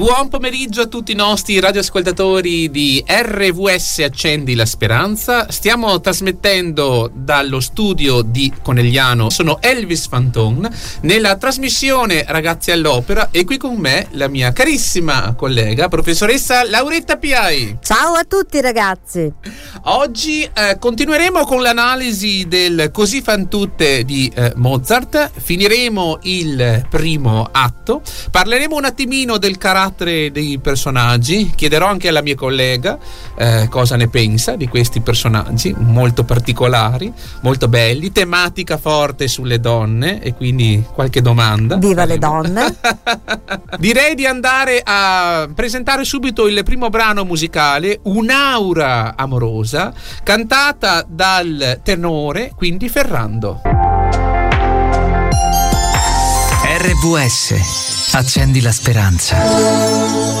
Buon pomeriggio a tutti i nostri radioascoltatori di RVS Accendi la Speranza. Stiamo trasmettendo dallo studio di Conegliano. Sono Elvis Fanton nella trasmissione Ragazzi all'Opera e qui con me la mia carissima collega, professoressa Lauretta Piai. Ciao a tutti ragazzi. Oggi eh, continueremo con l'analisi del Così fan tutte di eh, Mozart. Finiremo il primo atto. Parleremo un attimino del carattere carattere dei personaggi. Chiederò anche alla mia collega eh, cosa ne pensa di questi personaggi molto particolari, molto belli, tematica forte sulle donne e quindi qualche domanda. Viva le donne! Direi di andare a presentare subito il primo brano musicale, Un'aura amorosa, cantata dal tenore, quindi Ferrando. RVS Accendi la speranza.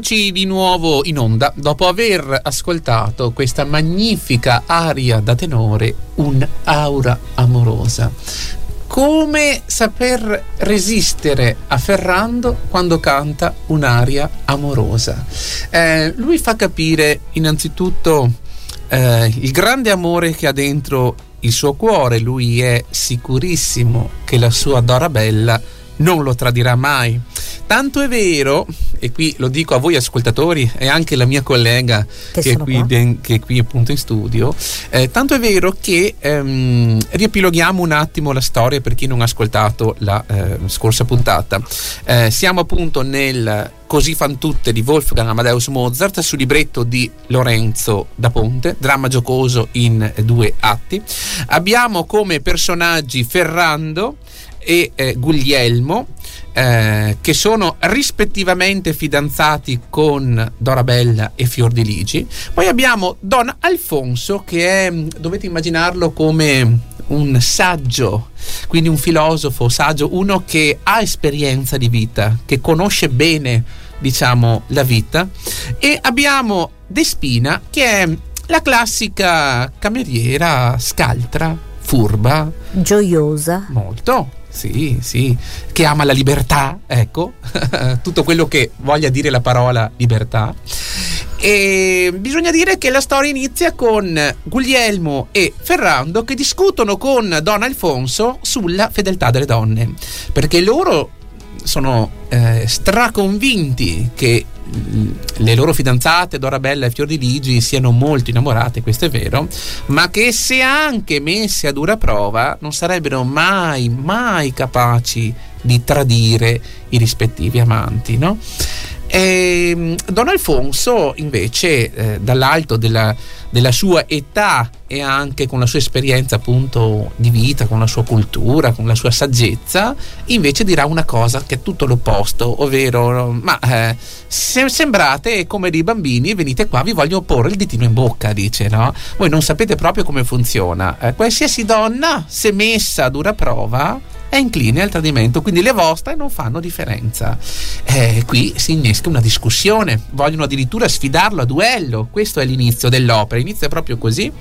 Eccoci di nuovo in onda dopo aver ascoltato questa magnifica aria da tenore, un'aura amorosa. Come saper resistere a Ferrando quando canta un'aria amorosa? Eh, lui fa capire innanzitutto eh, il grande amore che ha dentro il suo cuore, lui è sicurissimo che la sua Dorabella non lo tradirà mai. Tanto è vero, e qui lo dico a voi ascoltatori e anche la mia collega che, che, è, qui, che è, qui, appunto in studio, eh, tanto è vero che ehm, riepiloghiamo un attimo la storia per chi non ha ascoltato la eh, scorsa puntata. Eh, siamo appunto nel Così fan tutte di Wolfgang Amadeus Mozart sul libretto di Lorenzo da Ponte, dramma giocoso in due atti. Abbiamo come personaggi Ferrando, e eh, Guglielmo, eh, che sono rispettivamente fidanzati con Dorabella e Fiordiligi. Poi abbiamo Don Alfonso, che è, dovete immaginarlo come un saggio, quindi un filosofo saggio, uno che ha esperienza di vita, che conosce bene, diciamo, la vita. E abbiamo Despina, che è la classica cameriera scaltra, furba, gioiosa. Molto sì, sì, che ama la libertà, ecco, tutto quello che voglia dire la parola libertà. E bisogna dire che la storia inizia con Guglielmo e Ferrando che discutono con Don Alfonso sulla fedeltà delle donne, perché loro sono eh, straconvinti che le loro fidanzate Dorabella e Fiordiligi siano molto innamorate, questo è vero, ma che se anche messe a dura prova non sarebbero mai, mai capaci di tradire i rispettivi amanti, no? E ehm, Don Alfonso invece eh, dall'alto della, della, sua età e anche con la sua esperienza appunto di vita, con la sua cultura, con la sua saggezza, invece dirà una cosa che è tutto l'opposto, ovvero ma eh, se sembrate come dei bambini, venite qua, vi voglio porre il ditino in bocca, dice, no? Voi non sapete proprio come funziona. Eh, qualsiasi donna, se messa a dura prova, è incline al tradimento, quindi le vostre non fanno differenza. Eh, qui si innesca una discussione, vogliono addirittura sfidarlo a duello, questo è l'inizio dell'opera, inizia proprio così.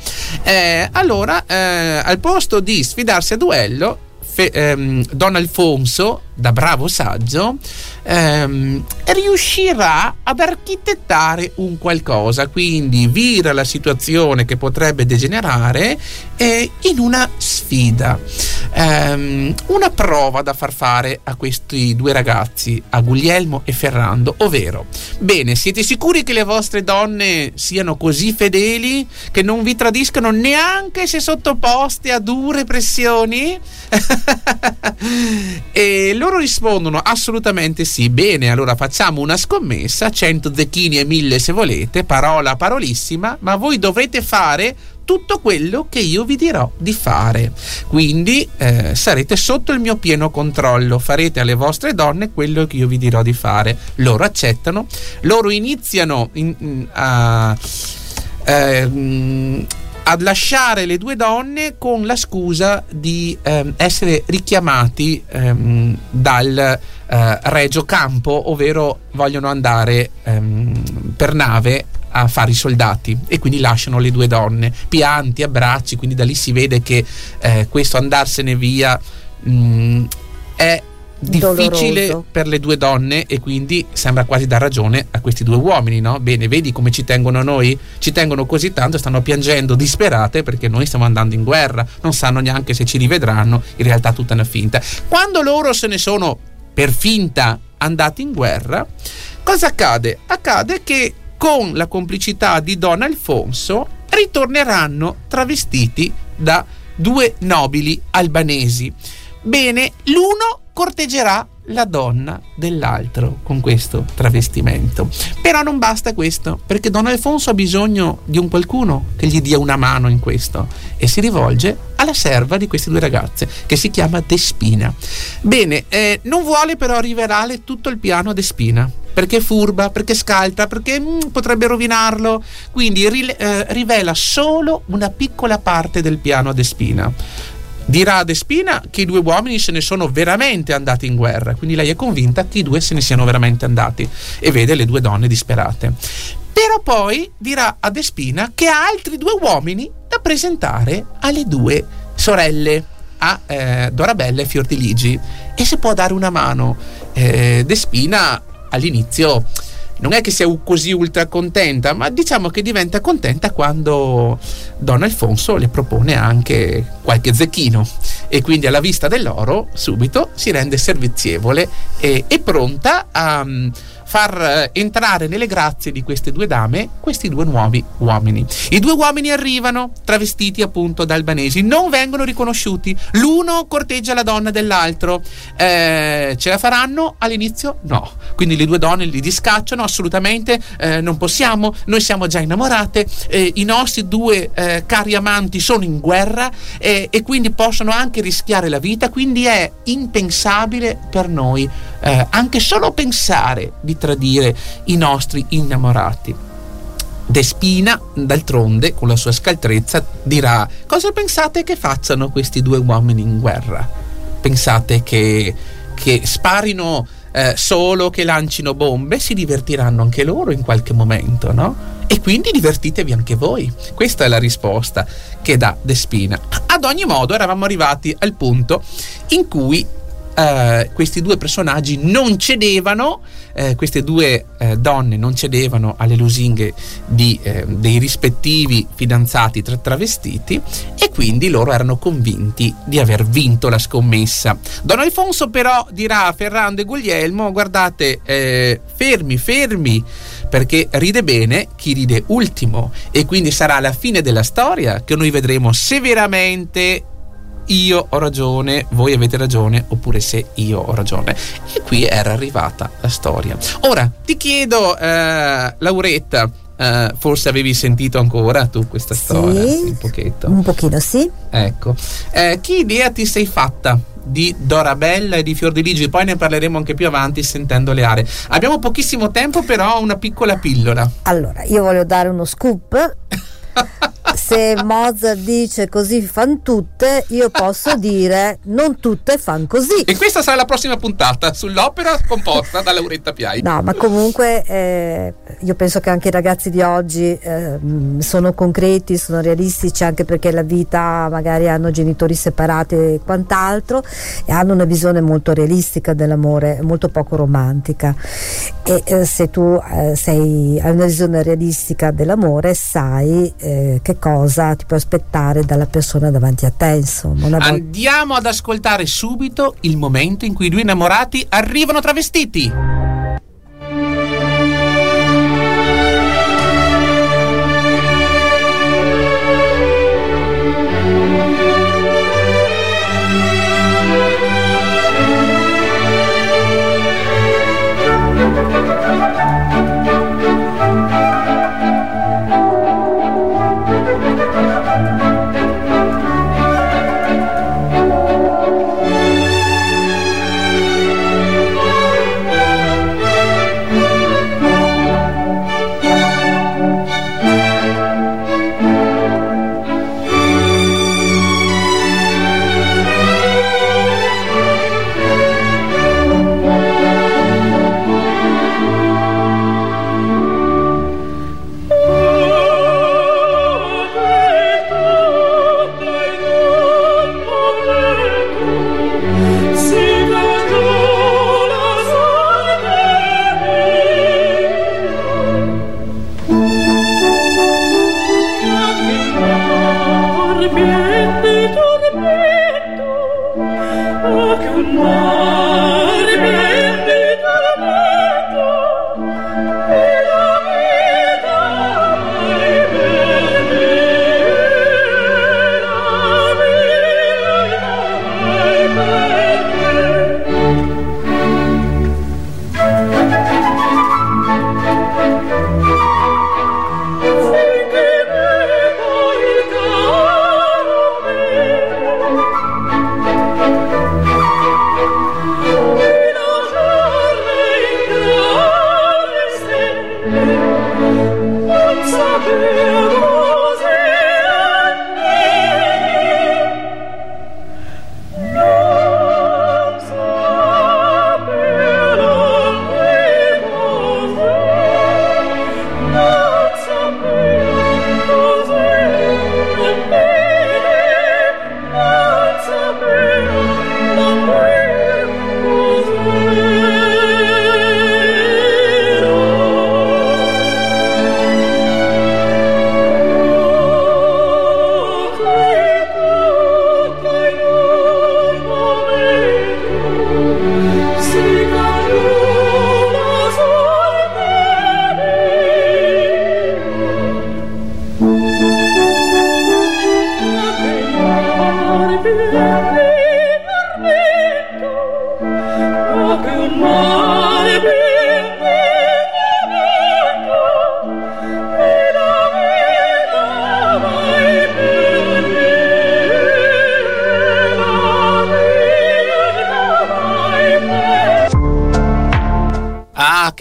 Eh, allora, eh, al posto di sfidarsi a duello, Fe, ehm, Don Alfonso, da bravo saggio, ehm, riuscirà ad architettare un qualcosa, quindi vira la situazione che potrebbe degenerare eh, in una sfida, ehm, una prova da far fare a questi due ragazzi, a Guglielmo e Ferrando, ovvero, bene, siete sicuri che le vostre donne siano così fedeli che non vi tradiscano neanche se sottoposte a dure pressioni? e loro rispondono assolutamente sì. Bene, allora facciamo una scommessa, 100 zecchini e 1000 se volete, parola parolissima, ma voi dovrete fare tutto quello che io vi dirò di fare. Quindi eh, sarete sotto il mio pieno controllo, farete alle vostre donne quello che io vi dirò di fare. Loro accettano, loro iniziano in, in, a... Eh, ad lasciare le due donne con la scusa di ehm, essere richiamati ehm, dal eh, Regio Campo, ovvero vogliono andare ehm, per nave a fare i soldati e quindi lasciano le due donne. Pianti, abbracci, quindi da lì si vede che eh, questo andarsene via mh, mm, è difficile Doloroso. per le due donne e quindi sembra quasi dar ragione a questi due uomini, no? Bene, vedi come ci tengono noi? Ci tengono così tanto, stanno piangendo disperate perché noi stiamo andando in guerra, non sanno neanche se ci rivedranno, in realtà tutta una finta. Quando loro se ne sono per finta andati in guerra, cosa accade? Accade che con la complicità di Don Alfonso ritorneranno travestiti da due nobili albanesi. Bene, l'uno corteggerà la donna dell'altro con questo travestimento. Però non basta questo, perché Don Alfonso ha bisogno di un qualcuno che gli dia una mano in questo e si rivolge alla serva di queste due ragazze che si chiama Despina. Bene, eh, non vuole però rivelare tutto il piano a Despina perché è furba, perché scaltra, perché mm, potrebbe rovinarlo. Quindi ri- eh, rivela solo una piccola parte del piano a Despina Dirà a Despina che i due uomini se ne sono veramente andati in guerra, quindi lei è convinta che i due se ne siano veramente andati e vede le due donne disperate. Però poi dirà a Despina che ha altri due uomini da presentare alle due sorelle, a eh, Dorabella e Fiordiligi, e se può dare una mano. Eh, Despina all'inizio non è che sia così ultra contenta, ma diciamo che diventa contenta quando Don Alfonso le propone anche qualche zecchino. E quindi alla vista dell'oro subito si rende servizievole e, e pronta a far eh, entrare nelle grazie di queste due dame questi due nuovi uomini. I due uomini arrivano travestiti appunto da albanesi, non vengono riconosciuti. L'uno corteggia la donna dell'altro. Eh, ce la faranno? All'inizio no. Quindi le due donne li discacciano assolutamente, eh, non possiamo, noi siamo già innamorate, eh, i nostri due eh, cari amanti sono in guerra e quindi possono anche rischiare la vita, quindi è impensabile per noi eh, anche solo pensare di tradire i nostri innamorati. Despina, d'altronde, con la sua scaltrezza, dirà: Cosa pensate che facciano questi due uomini in guerra? Pensate che, che sparino eh, solo, che lancino bombe? Si divertiranno anche loro in qualche momento, no? E quindi divertitevi anche voi. Questa è la risposta che dà Despina. Ad ogni modo, eravamo arrivati al punto in cui eh, questi due personaggi non cedevano, eh, queste due eh, donne non cedevano alle lusinghe di, eh, dei rispettivi fidanzati tra travestiti e quindi loro erano convinti di aver vinto la scommessa. Don Alfonso però dirà a Ferrando e Guglielmo guardate eh, fermi fermi perché ride bene chi ride ultimo e quindi sarà la fine della storia che noi vedremo se veramente io ho ragione, voi avete ragione, oppure se io ho ragione. E qui era arrivata la storia. Ora ti chiedo, eh, Lauretta, Uh, forse avevi sentito ancora tu questa sì, storia? Un pochetto. Un pochino sì. Ecco. Eh, che idea ti sei fatta di Dorabella e di Fiordiligi poi ne parleremo anche più avanti sentendo le aree. Abbiamo pochissimo tempo però una piccola pillola. Allora io voglio dare uno scoop se Mozart dice così fan tutte, io posso dire non tutte fan così. E questa sarà la prossima puntata sull'opera composta da Lauretta Piai. No, ma comunque eh, io penso che anche i ragazzi di oggi eh, sono concreti, sono realistici, anche perché la vita magari hanno genitori separati e quant'altro e hanno una visione molto realistica dell'amore, molto poco romantica. E eh, se tu eh, sei, hai una visione realistica dell'amore, sai eh, che cosa ti può aspettare dalla persona davanti a te. Insomma, Andiamo ad ascoltare subito il momento in cui i due innamorati arrivano travestiti.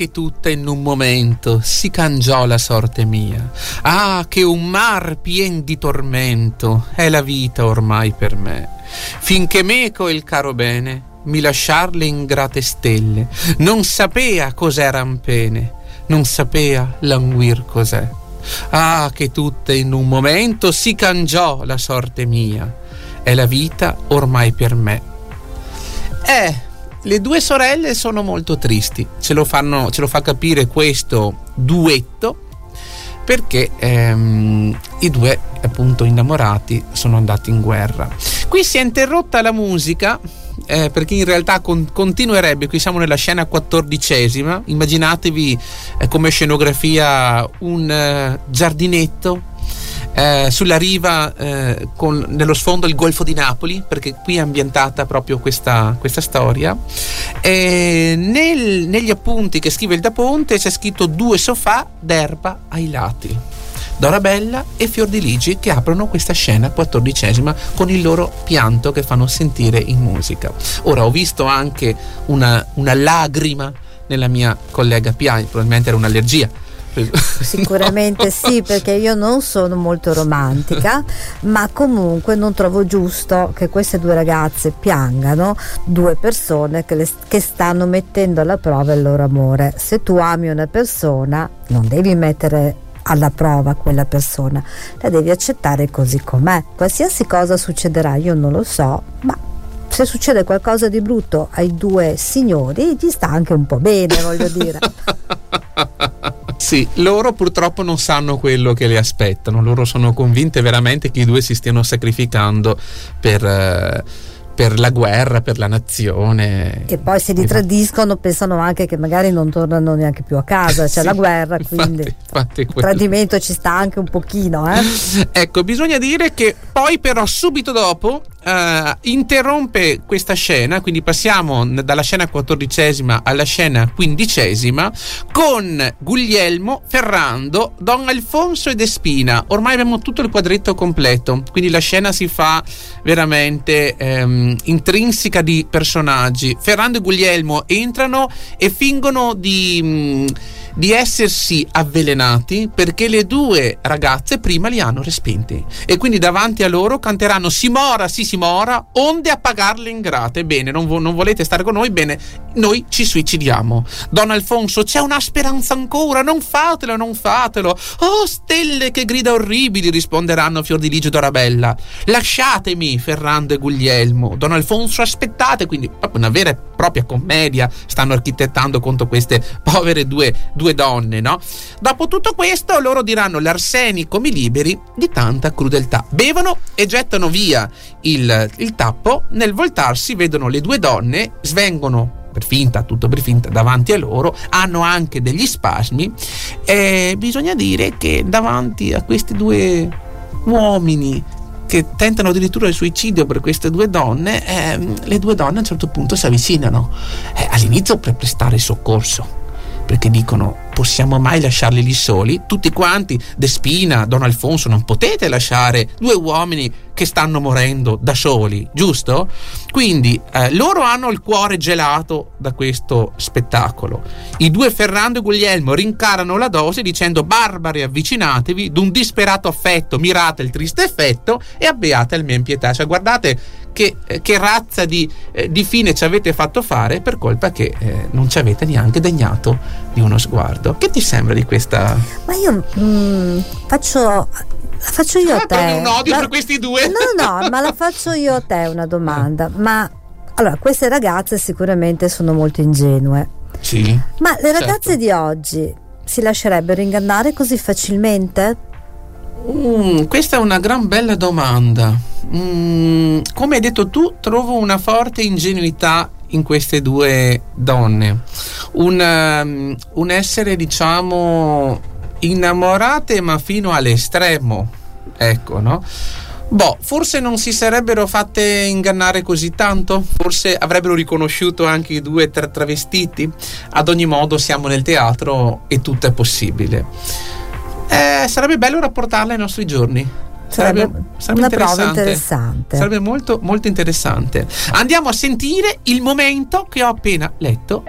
Che tutta in un momento si cangiò la sorte mia. Ah, che un mar pien di tormento è la vita ormai per me. Finché meco il caro bene mi lasciar le ingrate stelle, non sapea cos'eran pene, non sapea languir cos'è. Ah, che tutta in un momento si cangiò la sorte mia. È la vita ormai per me. Eh, le due sorelle sono molto tristi, ce lo, fanno, ce lo fa capire questo duetto perché ehm, i due appunto innamorati sono andati in guerra. Qui si è interrotta la musica eh, perché in realtà con, continuerebbe, qui siamo nella scena quattordicesima, immaginatevi eh, come scenografia un eh, giardinetto eh, sulla riva eh, con nello sfondo il Golfo di Napoli, perché qui è ambientata proprio questa, questa storia. Nel, negli appunti che scrive il Da Ponte c'è scritto due sofà d'erba ai lati. Dorabella e Fiordiligi che aprono questa scena quattordicesima con il loro pianto che fanno sentire in musica. Ora ho visto anche una, una lagrima nella mia collega Piani, probabilmente era un'allergia Sicuramente sì, perché io non sono molto romantica, ma comunque non trovo giusto che queste due ragazze piangano, due persone che, le, che stanno mettendo alla prova il loro amore. Se tu ami una persona, non devi mettere alla prova quella persona, la devi accettare così com'è. Qualsiasi cosa succederà, io non lo so, ma se succede qualcosa di brutto ai due signori, gli sta anche un po' bene, voglio dire. Sì, loro purtroppo non sanno quello che le aspettano, loro sono convinte veramente che i due si stiano sacrificando per... Eh, per la guerra, per la nazione. E poi se li tradiscono pensano anche che magari non tornano neanche più a casa, c'è sì, la guerra, quindi infatti, infatti il tradimento ci sta anche un pochino. Eh? ecco, bisogna dire che poi però subito dopo Uh, interrompe questa scena, quindi passiamo dalla scena quattordicesima alla scena quindicesima con Guglielmo, Ferrando, Don Alfonso ed Espina. Ormai abbiamo tutto il quadretto completo, quindi la scena si fa veramente um, intrinseca di personaggi. Ferrando e Guglielmo entrano e fingono di... Um, di essersi avvelenati perché le due ragazze prima li hanno respinti e quindi davanti a loro canteranno Simora, sì Simora, onde a pagarle ingrate. Bene, non, vo- non volete stare con noi? Bene, noi ci suicidiamo. Don Alfonso, c'è una speranza ancora, non fatelo, non fatelo. Oh, stelle che grida orribili, risponderanno Fiordiligio Dorabella. Lasciatemi, Ferrando e Guglielmo. Don Alfonso, aspettate, quindi una vera e propria commedia stanno architettando contro queste povere due, due due donne, no? Dopo tutto questo loro diranno l'arsenico mi liberi di tanta crudeltà. Bevono e gettano via il, il tappo, nel voltarsi vedono le due donne, svengono per finta, tutto per finta, davanti a loro, hanno anche degli spasmi e bisogna dire che davanti a questi due uomini che tentano addirittura il suicidio per queste due donne, eh, le due donne a un certo punto si avvicinano, eh, all'inizio per prestare soccorso perché dicono possiamo mai lasciarli lì soli? Tutti quanti, Despina, Don Alfonso, non potete lasciare due uomini che stanno morendo da soli, giusto? Quindi eh, loro hanno il cuore gelato da questo spettacolo. I due Ferrando e Guglielmo rincarano la dose dicendo barbari avvicinatevi d'un disperato affetto, mirate il triste effetto e abbeate il mio impietà. Cioè guardate che, eh, che razza di, eh, di, fine ci avete fatto fare per colpa che eh, non ci avete neanche degnato di uno sguardo. Che ti sembra di questa... Ma io mm, faccio la faccio io a te. un odio la... per questi due? No, no, ma la faccio io a te una domanda. Ma allora, queste ragazze sicuramente sono molto ingenue. Sì. Ma le ragazze certo. di oggi si lascerebbero ingannare così facilmente? Mm, questa è una gran bella domanda. Mm, come hai detto tu, trovo una forte ingenuità in queste due donne. Un, um, un essere, diciamo, innamorate ma fino all'estremo. Ecco, no? Boh, forse non si sarebbero fatte ingannare così tanto, forse avrebbero riconosciuto anche i due tra- travestiti. Ad ogni modo, siamo nel teatro e tutto è possibile. Eh, sarebbe bello rapportarla ai nostri giorni. Sarebbe, sarebbe una prova interessante. Sarebbe molto, molto interessante. Andiamo a sentire il momento che ho appena letto.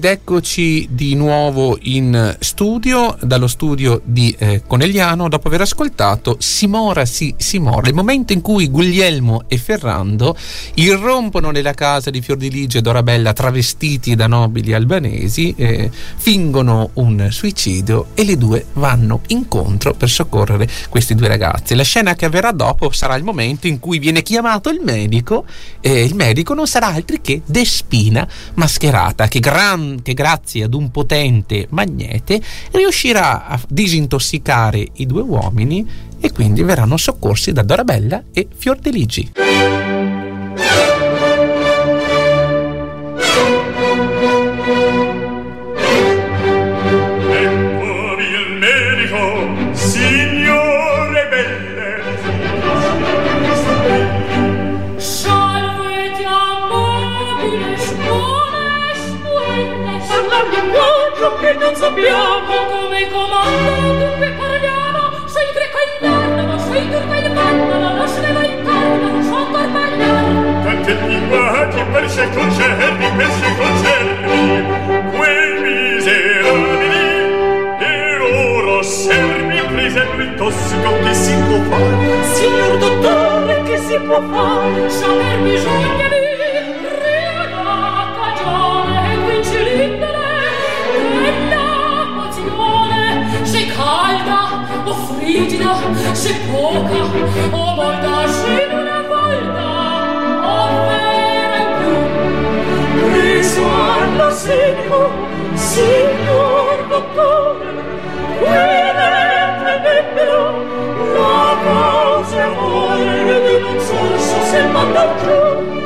Ed eccoci di nuovo in studio, dallo studio di eh, Conegliano, dopo aver ascoltato Simora sì Simora, il momento in cui Guglielmo e Ferrando irrompono nella casa di Fiordiligi e Dorabella travestiti da nobili albanesi, eh, fingono un suicidio e le due vanno incontro per soccorrere questi due ragazzi. La scena che avverrà dopo sarà il momento in cui viene chiamato il medico e il medico non sarà altri che Despina mascherata che grande che grazie ad un potente magnete riuscirà a disintossicare i due uomini e quindi verranno soccorsi da Dorabella e Fiordiligi. sappiamo come comando dunque parliamo. Sei greco in ma sei turco in mandala la sleva in carna non so corpagliare tante linguaggi per se concerni per se concerni. Quei miserabili e loro servi prese il tossico che si può fare. Signor dottore che si può fare? Saper bisogna di rigida se poca o volta se una volta o vera in più. Preso allo signor dottore vedete, bebbero la cosa amore di non so se manda giù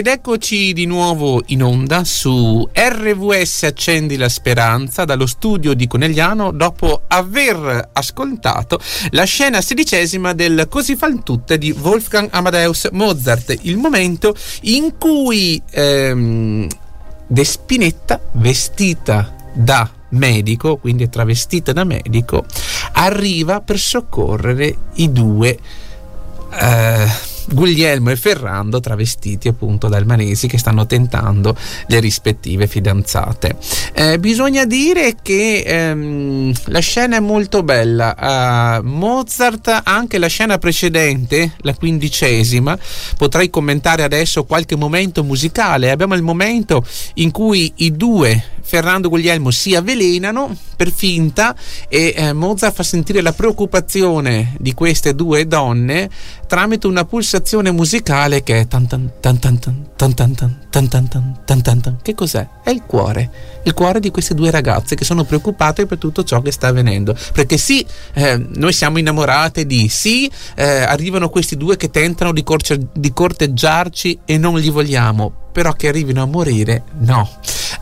Ed eccoci di nuovo in onda su RVS Accendi la Speranza dallo studio di Conegliano dopo aver ascoltato la scena sedicesima del Così fan tutte di Wolfgang Amadeus Mozart, il momento in cui ehm, Despinetta vestita da medico, quindi travestita da medico, arriva per soccorrere i due eh, Guglielmo e Ferrando travestiti appunto da albanesi che stanno tentando le rispettive fidanzate. Eh, bisogna dire che ehm, la scena è molto bella. Eh, Mozart, anche la scena precedente, la quindicesima, potrei commentare adesso qualche momento musicale. Abbiamo il momento in cui i due Ferrando e Guglielmo si avvelenano per finta e eh, Mozart fa sentire la preoccupazione di queste due donne tramite una pulsazione musicale che è tan tan tan tan tan tan tan tan tan tan tan tan tan. Che cos'è? È il cuore, il cuore di queste due ragazze che sono preoccupate per tutto ciò che sta avvenendo. Perché sì, eh, noi siamo innamorate di sì, eh, arrivano questi due che tentano di, corce- di corteggiarci e non li vogliamo, però che arrivino a morire, no.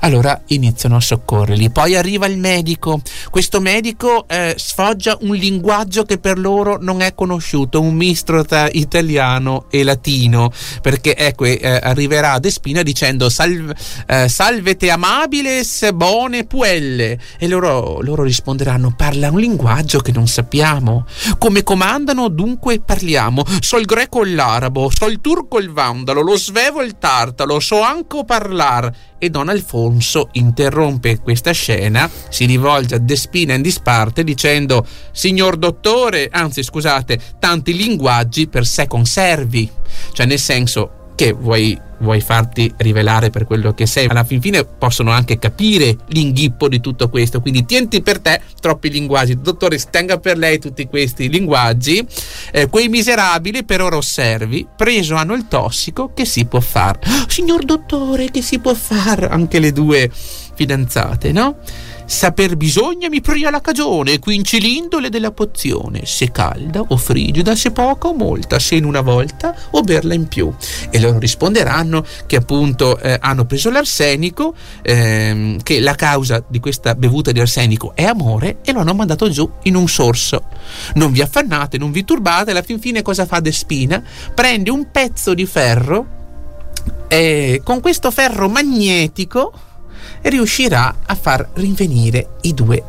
Allora iniziano a soccorrerli. Poi arriva il medico. Questo medico eh, sfoggia un linguaggio che per loro non è conosciuto, un mistro tra italiano e latino, perché ecco, eh, arriverà a Despina dicendo Salve, eh, salvete amabiles bone puelle e loro, loro risponderanno parla un linguaggio che non sappiamo. Come comandano dunque parliamo. So il greco e l'arabo, so il turco e il vandalo, lo svevo e il tartalo, so anche parlar. E Don Alfonso interrompe questa scena, si rivolge a Despina in disparte dicendo Signor dottore, anzi scusate, tanti linguaggi per sé conservi, cioè nel senso che vuoi, vuoi, farti rivelare per quello che sei. Alla fin fine possono anche capire l'inghippo di tutto questo, quindi tienti per te troppi linguaggi. Dottore, tenga per lei tutti questi linguaggi. Eh, quei miserabili per ora osservi, preso hanno il tossico che si può fare. Oh, signor dottore, che si può fare? Anche le due fidanzate, no? Saper bisogna mi pria la cagione, quinci l'indole della pozione, se calda o frigida, se poca o molta, se in una volta o berla in più. E loro risponderanno che appunto eh, hanno preso l'arsenico, ehm, che la causa di questa bevuta di arsenico è amore e lo hanno mandato giù in un sorso. Non vi affannate, non vi turbate, alla fin fine cosa fa Despina? Prende un pezzo di ferro e con questo ferro magnetico riuscirà a far rinvenire i due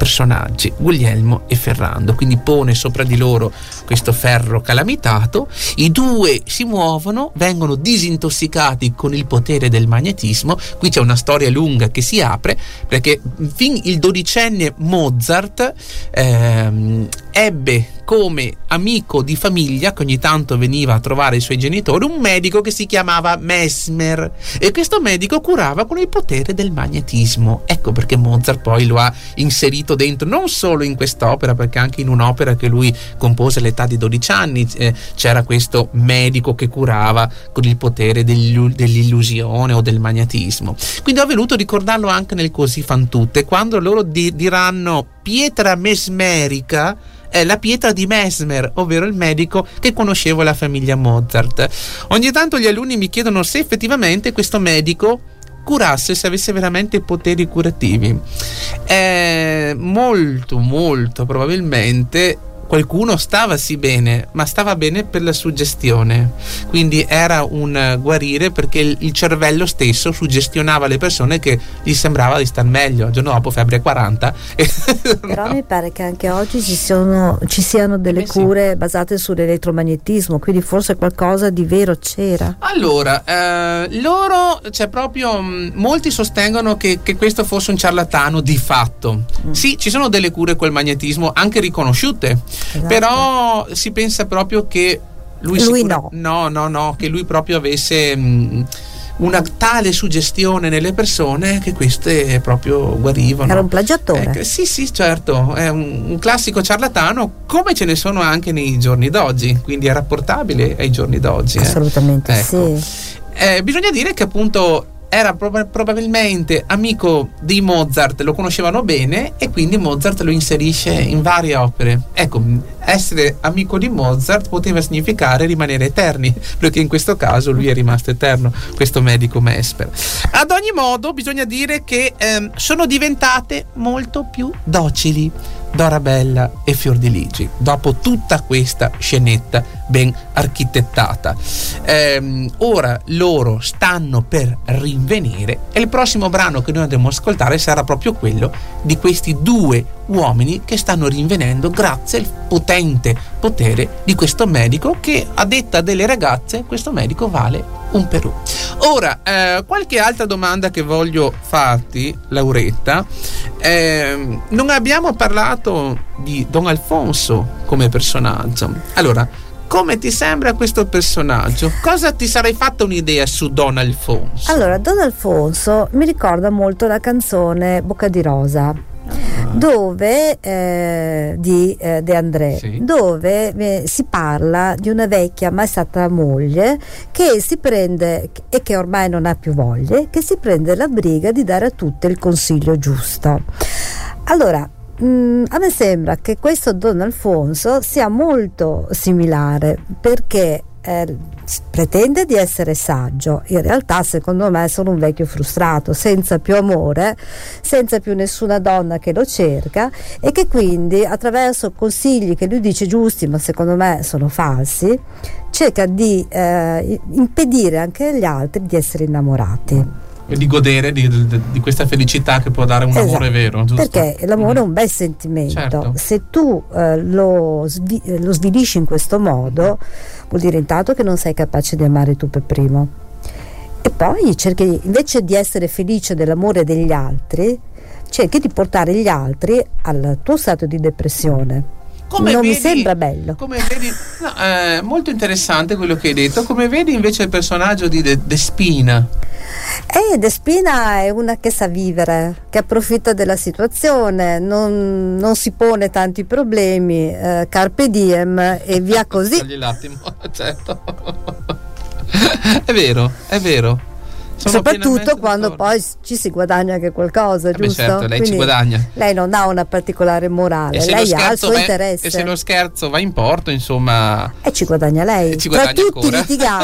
personaggi, Guglielmo e Ferrando. Quindi pone sopra di loro questo ferro calamitato, i due si muovono, vengono disintossicati con il potere del magnetismo. Qui c'è una storia lunga che si apre perché fin il dodicenne Mozart ehm, ebbe come amico di famiglia che ogni tanto veniva a trovare i suoi genitori un medico che si chiamava Mesmer e questo medico curava con il potere del magnetismo. Ecco perché Mozart poi lo ha inserito dentro non solo in quest'opera, perché anche in un'opera che lui compose all'età di 12 anni eh, c'era questo medico che curava con il potere dell'illusione o del magnetismo. Quindi ho voluto ricordarlo anche nel Così fan tutte, quando loro di- diranno pietra mesmerica è la pietra di Mesmer, ovvero il medico che conosceva la famiglia Mozart. Ogni tanto gli alunni mi chiedono se effettivamente questo medico curasse se avesse veramente poteri curativi. Eh, molto, molto probabilmente qualcuno stava sì bene, ma stava bene per la suggestione. Quindi era un guarire perché il cervello stesso suggestionava le persone che gli sembrava di star meglio. Il giorno dopo febbre 40. Però no. mi pare che anche oggi ci, sono, ci siano delle eh cure sì. basate sull'elettromagnetismo, quindi forse qualcosa di vero c'era. Allora, eh, loro, cioè proprio, mm, molti sostengono che, che, questo fosse un ciarlatano di fatto. Mm. Sì, ci sono delle cure col magnetismo anche riconosciute Esatto. Però si pensa proprio che lui, lui sicura, no. no, no, no, che lui proprio avesse mh, mm, una tale suggestione nelle persone che queste proprio guarivano. Era un plagiatore. Eh, sì, sì, certo, è un, un, classico ciarlatano come ce ne sono anche nei giorni d'oggi, quindi è rapportabile ai giorni d'oggi. Eh. Assolutamente ecco. sì. Eh, bisogna dire che appunto era prob- probabilmente amico di Mozart, lo conoscevano bene e quindi Mozart lo inserisce in varie opere. Ecco, essere amico di Mozart poteva significare rimanere eterni, perché in questo caso lui è rimasto eterno, questo medico Mesper. Ad ogni modo, bisogna dire che ehm, sono diventate molto più docili Dorabella e Fiordiligi, dopo tutta questa scenetta ben architettata. Ehm, ora loro stanno per rinvenire e il prossimo brano che noi andremo ad ascoltare sarà proprio quello di questi due uomini che stanno rinvenendo grazie al potente potere di questo medico che a detta delle ragazze questo medico vale un Perù. Ora, eh, qualche altra domanda che voglio farti, Lauretta. Eh, non abbiamo parlato di Don Alfonso come personaggio. Allora, come ti sembra questo personaggio? Cosa ti sarei fatta un'idea su Don Alfonso? Allora, Don Alfonso mi ricorda molto la canzone Bocca di Rosa dove eh, di eh, De André, Sì. dove eh, si parla di una vecchia mai stata moglie che si prende e che ormai non ha più voglie, che si prende la briga di dare a tutte il consiglio giusto. Allora, mm, a me sembra che questo Don Alfonso sia molto similare perché eh, pretende di essere saggio, in realtà secondo me è solo un vecchio frustrato, senza più amore, senza più nessuna donna che lo cerca e che quindi attraverso consigli che lui dice giusti ma secondo me sono falsi, cerca di eh, impedire anche agli altri di essere innamorati. E di godere di, di- di questa felicità che può dare un Esatto, amore vero, giusto? Perché l'amore è Mm. un bel sentimento. Certo. Se tu eh, lo, svi- lo svilisci in questo modo, vuol dire intanto che non sei capace di amare tu per primo. E poi cerchi, invece di essere felice dell'amore degli altri, cerchi di portare gli altri al tuo stato di depressione. Come non mi vedi- sembra bello. Vedi, no, eh, molto interessante quello che hai detto. Come vedi invece il personaggio di De, De Spina? E Despina è una che sa vivere, che approfitta della situazione, non, non si pone tanti problemi, eh, carpe diem e via così. Togli l'attimo, certo. è vero, è vero. Sono Soprattutto quando d'accordo. poi ci si guadagna anche qualcosa, Eh beh, giusto? certo, lei ci Quindi guadagna. Lei non ha una particolare morale, lei ha il suo va, interesse e se lo scherzo va in porto, insomma, e ci guadagna lei. Ci tra guadagna tutti i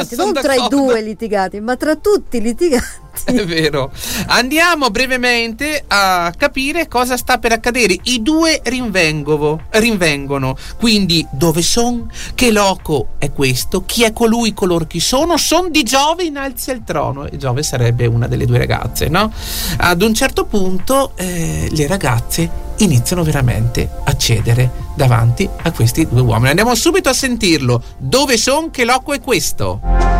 Sono non tra i d'accordo. due litigati, ma tra tutti i litigati. è vero. Andiamo brevemente a capire cosa sta per accadere. I due rinvengono. Quindi dove sono? Che loco è questo? Chi è colui color chi sono? Son di Giove innalzi al trono. E Giove sarebbe una delle due ragazze, no? Ad un certo punto eh, le ragazze iniziano veramente a cedere davanti a questi due uomini. Andiamo subito a sentirlo. Dove son? Che loco è questo?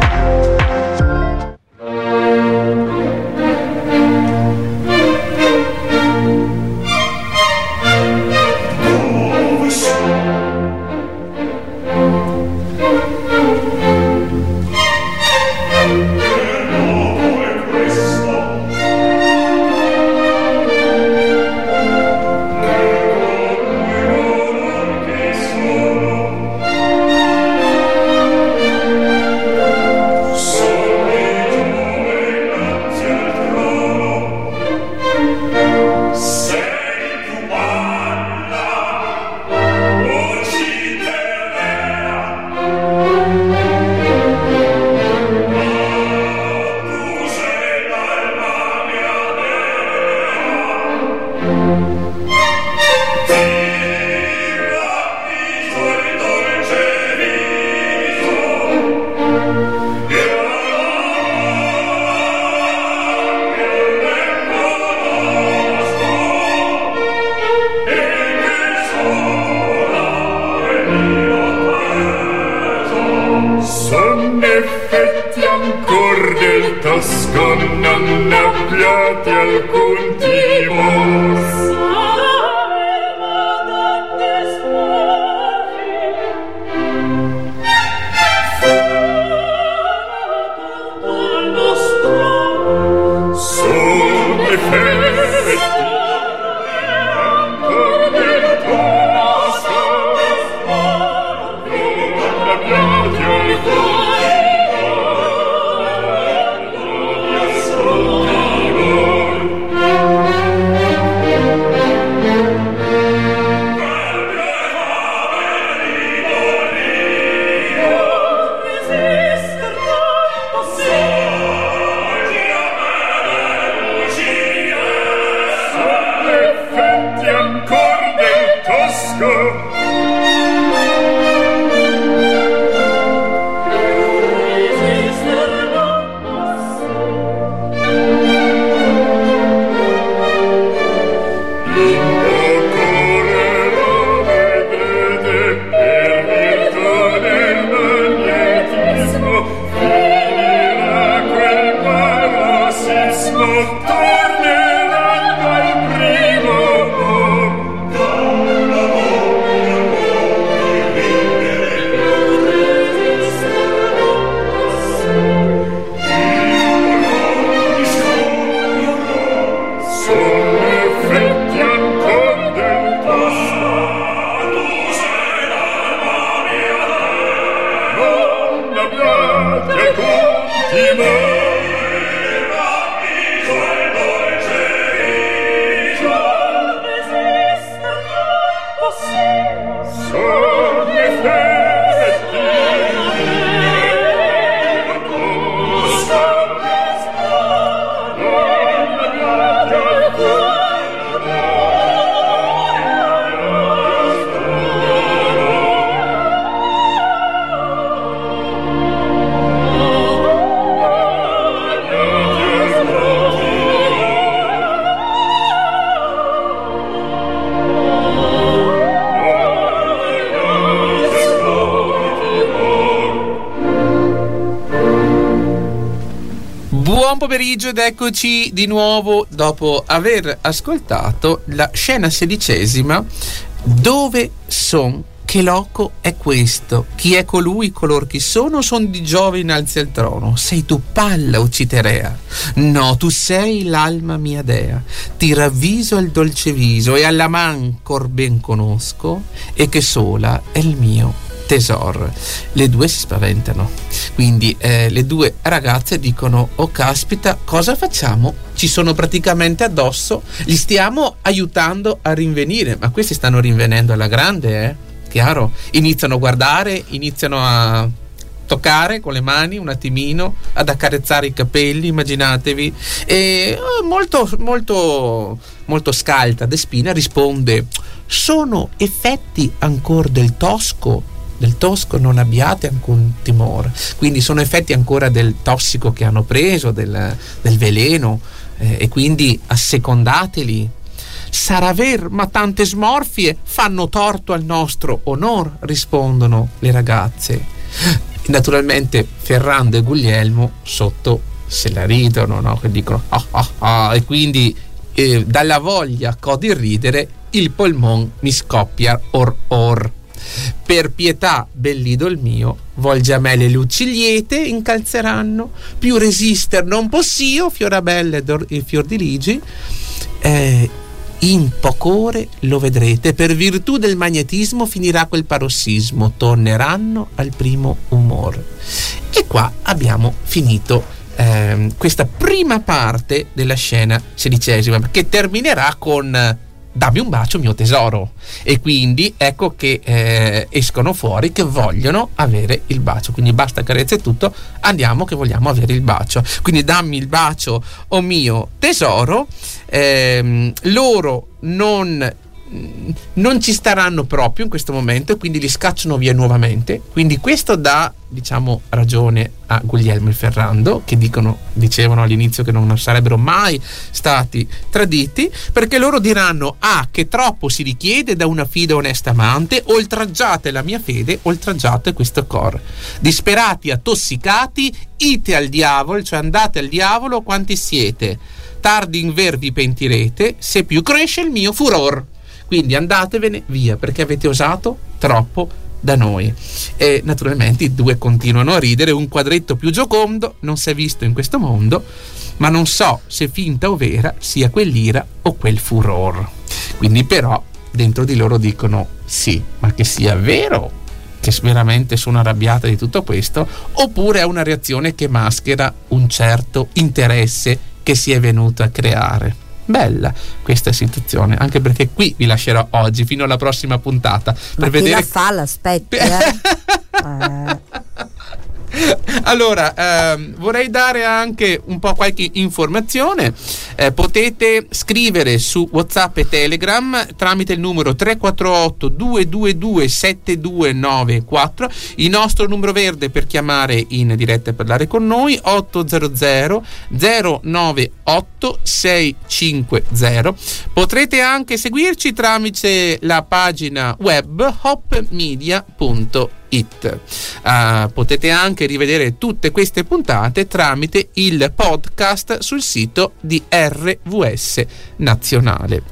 Pomeriggio ed eccoci di nuovo dopo aver ascoltato la scena sedicesima dove son che loco è questo? Chi è colui, color chi sono? Son di Giove innalzi al trono. Sei tu palla o citerea? No, tu sei l'alma mia dea. Ti ravviso al dolce viso e alla man cor ben conosco e che sola è il mio tesoro. Le due si spaventano. Quindi eh, le due ragazze dicono: Oh caspita, cosa facciamo? Ci sono praticamente addosso, li stiamo aiutando a rinvenire, ma questi stanno rinvenendo alla grande, eh? Chiaro? Iniziano a guardare, iniziano a toccare con le mani un attimino, ad accarezzare i capelli, immaginatevi. E oh, molto, molto, molto scalta Despina risponde: Sono effetti ancora del tosco del tosco non abbiate alcun timore. Quindi sono effetti ancora del tossico che hanno preso, del, del veleno, eh, e quindi assecondateli. Sarà ver, ma tante smorfie fanno torto al nostro onor, rispondono le ragazze. Naturalmente Ferrando e Guglielmo sotto se la ridono, no? che dicono ah, ah, ah, e quindi eh, dalla voglia co di ridere il polmon mi scoppia or or. Per pietà, bell'idol mio, volge a me le luci liete, incalzeranno, più resister non possio, fiorabelle e fior di ligi, eh, in pocore lo vedrete, per virtù del magnetismo finirà quel parossismo, torneranno al primo umor. E qua abbiamo finito eh, questa prima parte della scena sedicesima, che terminerà con dammi un bacio mio tesoro. E quindi ecco che eh, escono fuori che vogliono avere il bacio. Quindi basta carezze e tutto andiamo che vogliamo avere il bacio. Quindi dammi il bacio o mio tesoro. Eh, loro non non ci staranno proprio in questo momento e quindi li scacciano via nuovamente. Quindi questo dà, diciamo, ragione a Guglielmo e Ferrando, che dicono, dicevano all'inizio che non sarebbero mai stati traditi, perché loro diranno: Ah, che troppo si richiede da una fide onesta amante, oltraggiate la mia fede, oltraggiate questo cor. Disperati, attossicati, ite al diavolo, cioè andate al diavolo quanti siete. Tardi in ver vi pentirete, se più cresce il mio furor. Quindi andatevene via perché avete osato troppo da noi. E naturalmente i due continuano a ridere, un quadretto più giocondo non si è visto in questo mondo, ma non so se finta o vera sia quell'ira o quel furor. Quindi però dentro di loro dicono sì, ma che sia vero che veramente sono arrabbiata di tutto questo, oppure è una reazione che maschera un certo interesse che si è venuto a creare bella questa situazione, anche perché qui vi lascerò oggi fino alla prossima puntata Ma per vedere. La fa l'aspetta. Eh? eh. Allora, ehm, vorrei dare anche un po' qualche informazione. Eh, potete scrivere su WhatsApp e Telegram tramite il numero 348 222 7294, il nostro numero verde per chiamare in diretta e parlare con noi 800 098 650. Potrete anche seguirci tramite la pagina web hopmedia.it it. Uh, potete anche rivedere tutte queste puntate tramite il podcast sul sito di RVS Nazionale.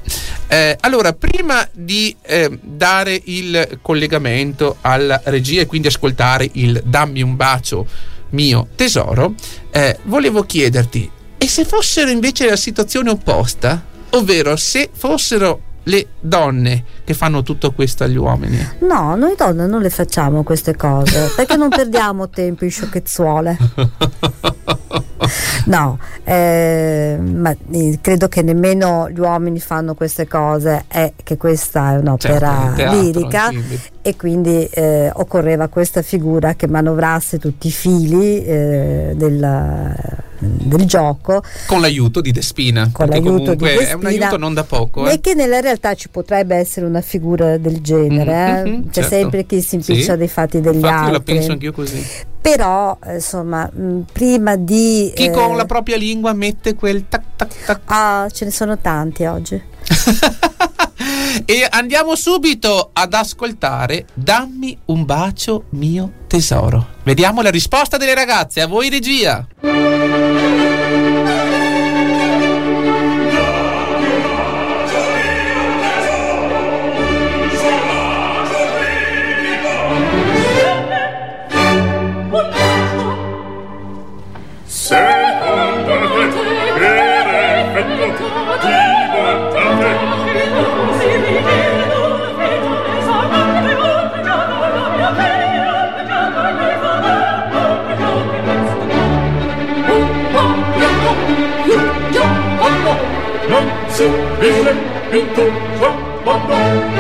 Eh, allora, prima di eh, dare il collegamento alla regia e quindi ascoltare il Dammi un bacio mio tesoro, eh, volevo chiederti, e se fossero invece la situazione opposta? Ovvero se fossero le donne che fanno tutto questo agli uomini? No, noi donne non le facciamo queste cose perché non perdiamo tempo in sciocchezzuole. no, eh, ma eh, credo che nemmeno gli uomini fanno queste cose, è che questa è un'opera certo, teatro, lirica e quindi eh, occorreva questa figura che manovrasse tutti i fili eh, del, del, gioco con l'aiuto di Despina con l'aiuto di Despina, è un aiuto non da poco eh. e che nella realtà ci potrebbe essere una figura del genere mm-hmm, c'è certo. sempre chi si impiccia sì. dei fatti degli Infatti altri io la penso anch'io così però insomma prima di chi eh, con la propria lingua mette quel tac tac tac ah ce ne sono tanti oggi e andiamo subito ad ascoltare Dammi un bacio mio tesoro. Vediamo la risposta delle ragazze. A voi regia. Isem in tu, quam,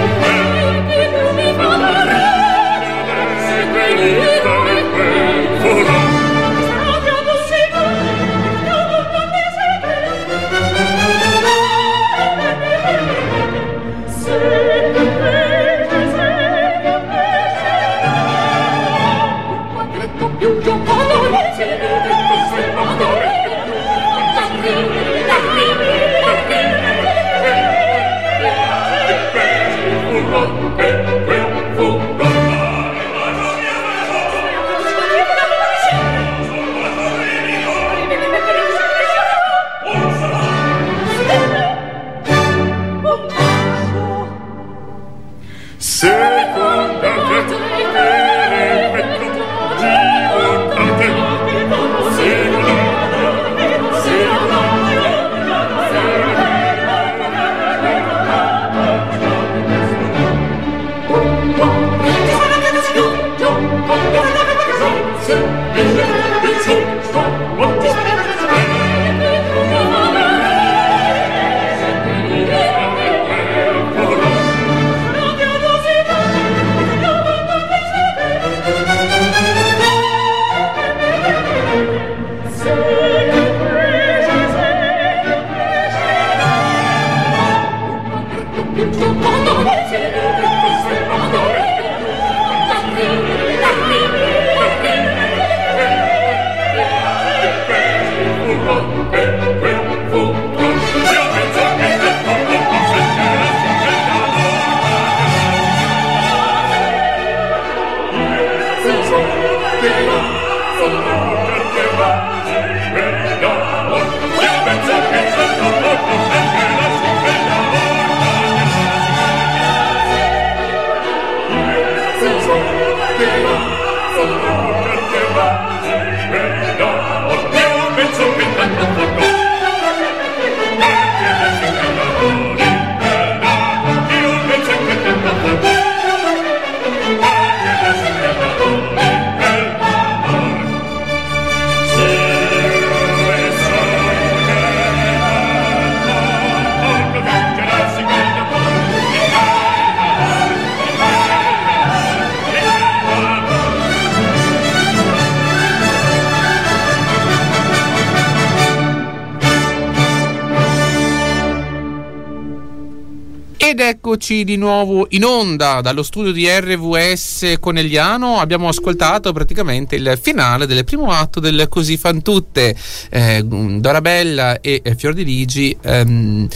eccoci di nuovo in onda dallo studio di RVS Conegliano. Abbiamo ascoltato praticamente il finale del primo atto del Così fan tutte. Eh, Dorabella e Fiordiligi ehm,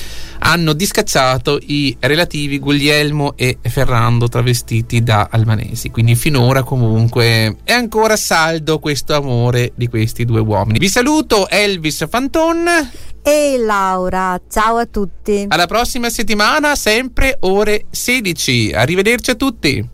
hanno discacciato i relativi Guglielmo e Ferrando travestiti da albanesi. Quindi finora comunque è ancora saldo questo amore di questi due uomini. Vi saluto Elvis Fanton e Laura. Ciao a tutti. Alla prossima settimana, sempre ore 16. Arrivederci a tutti.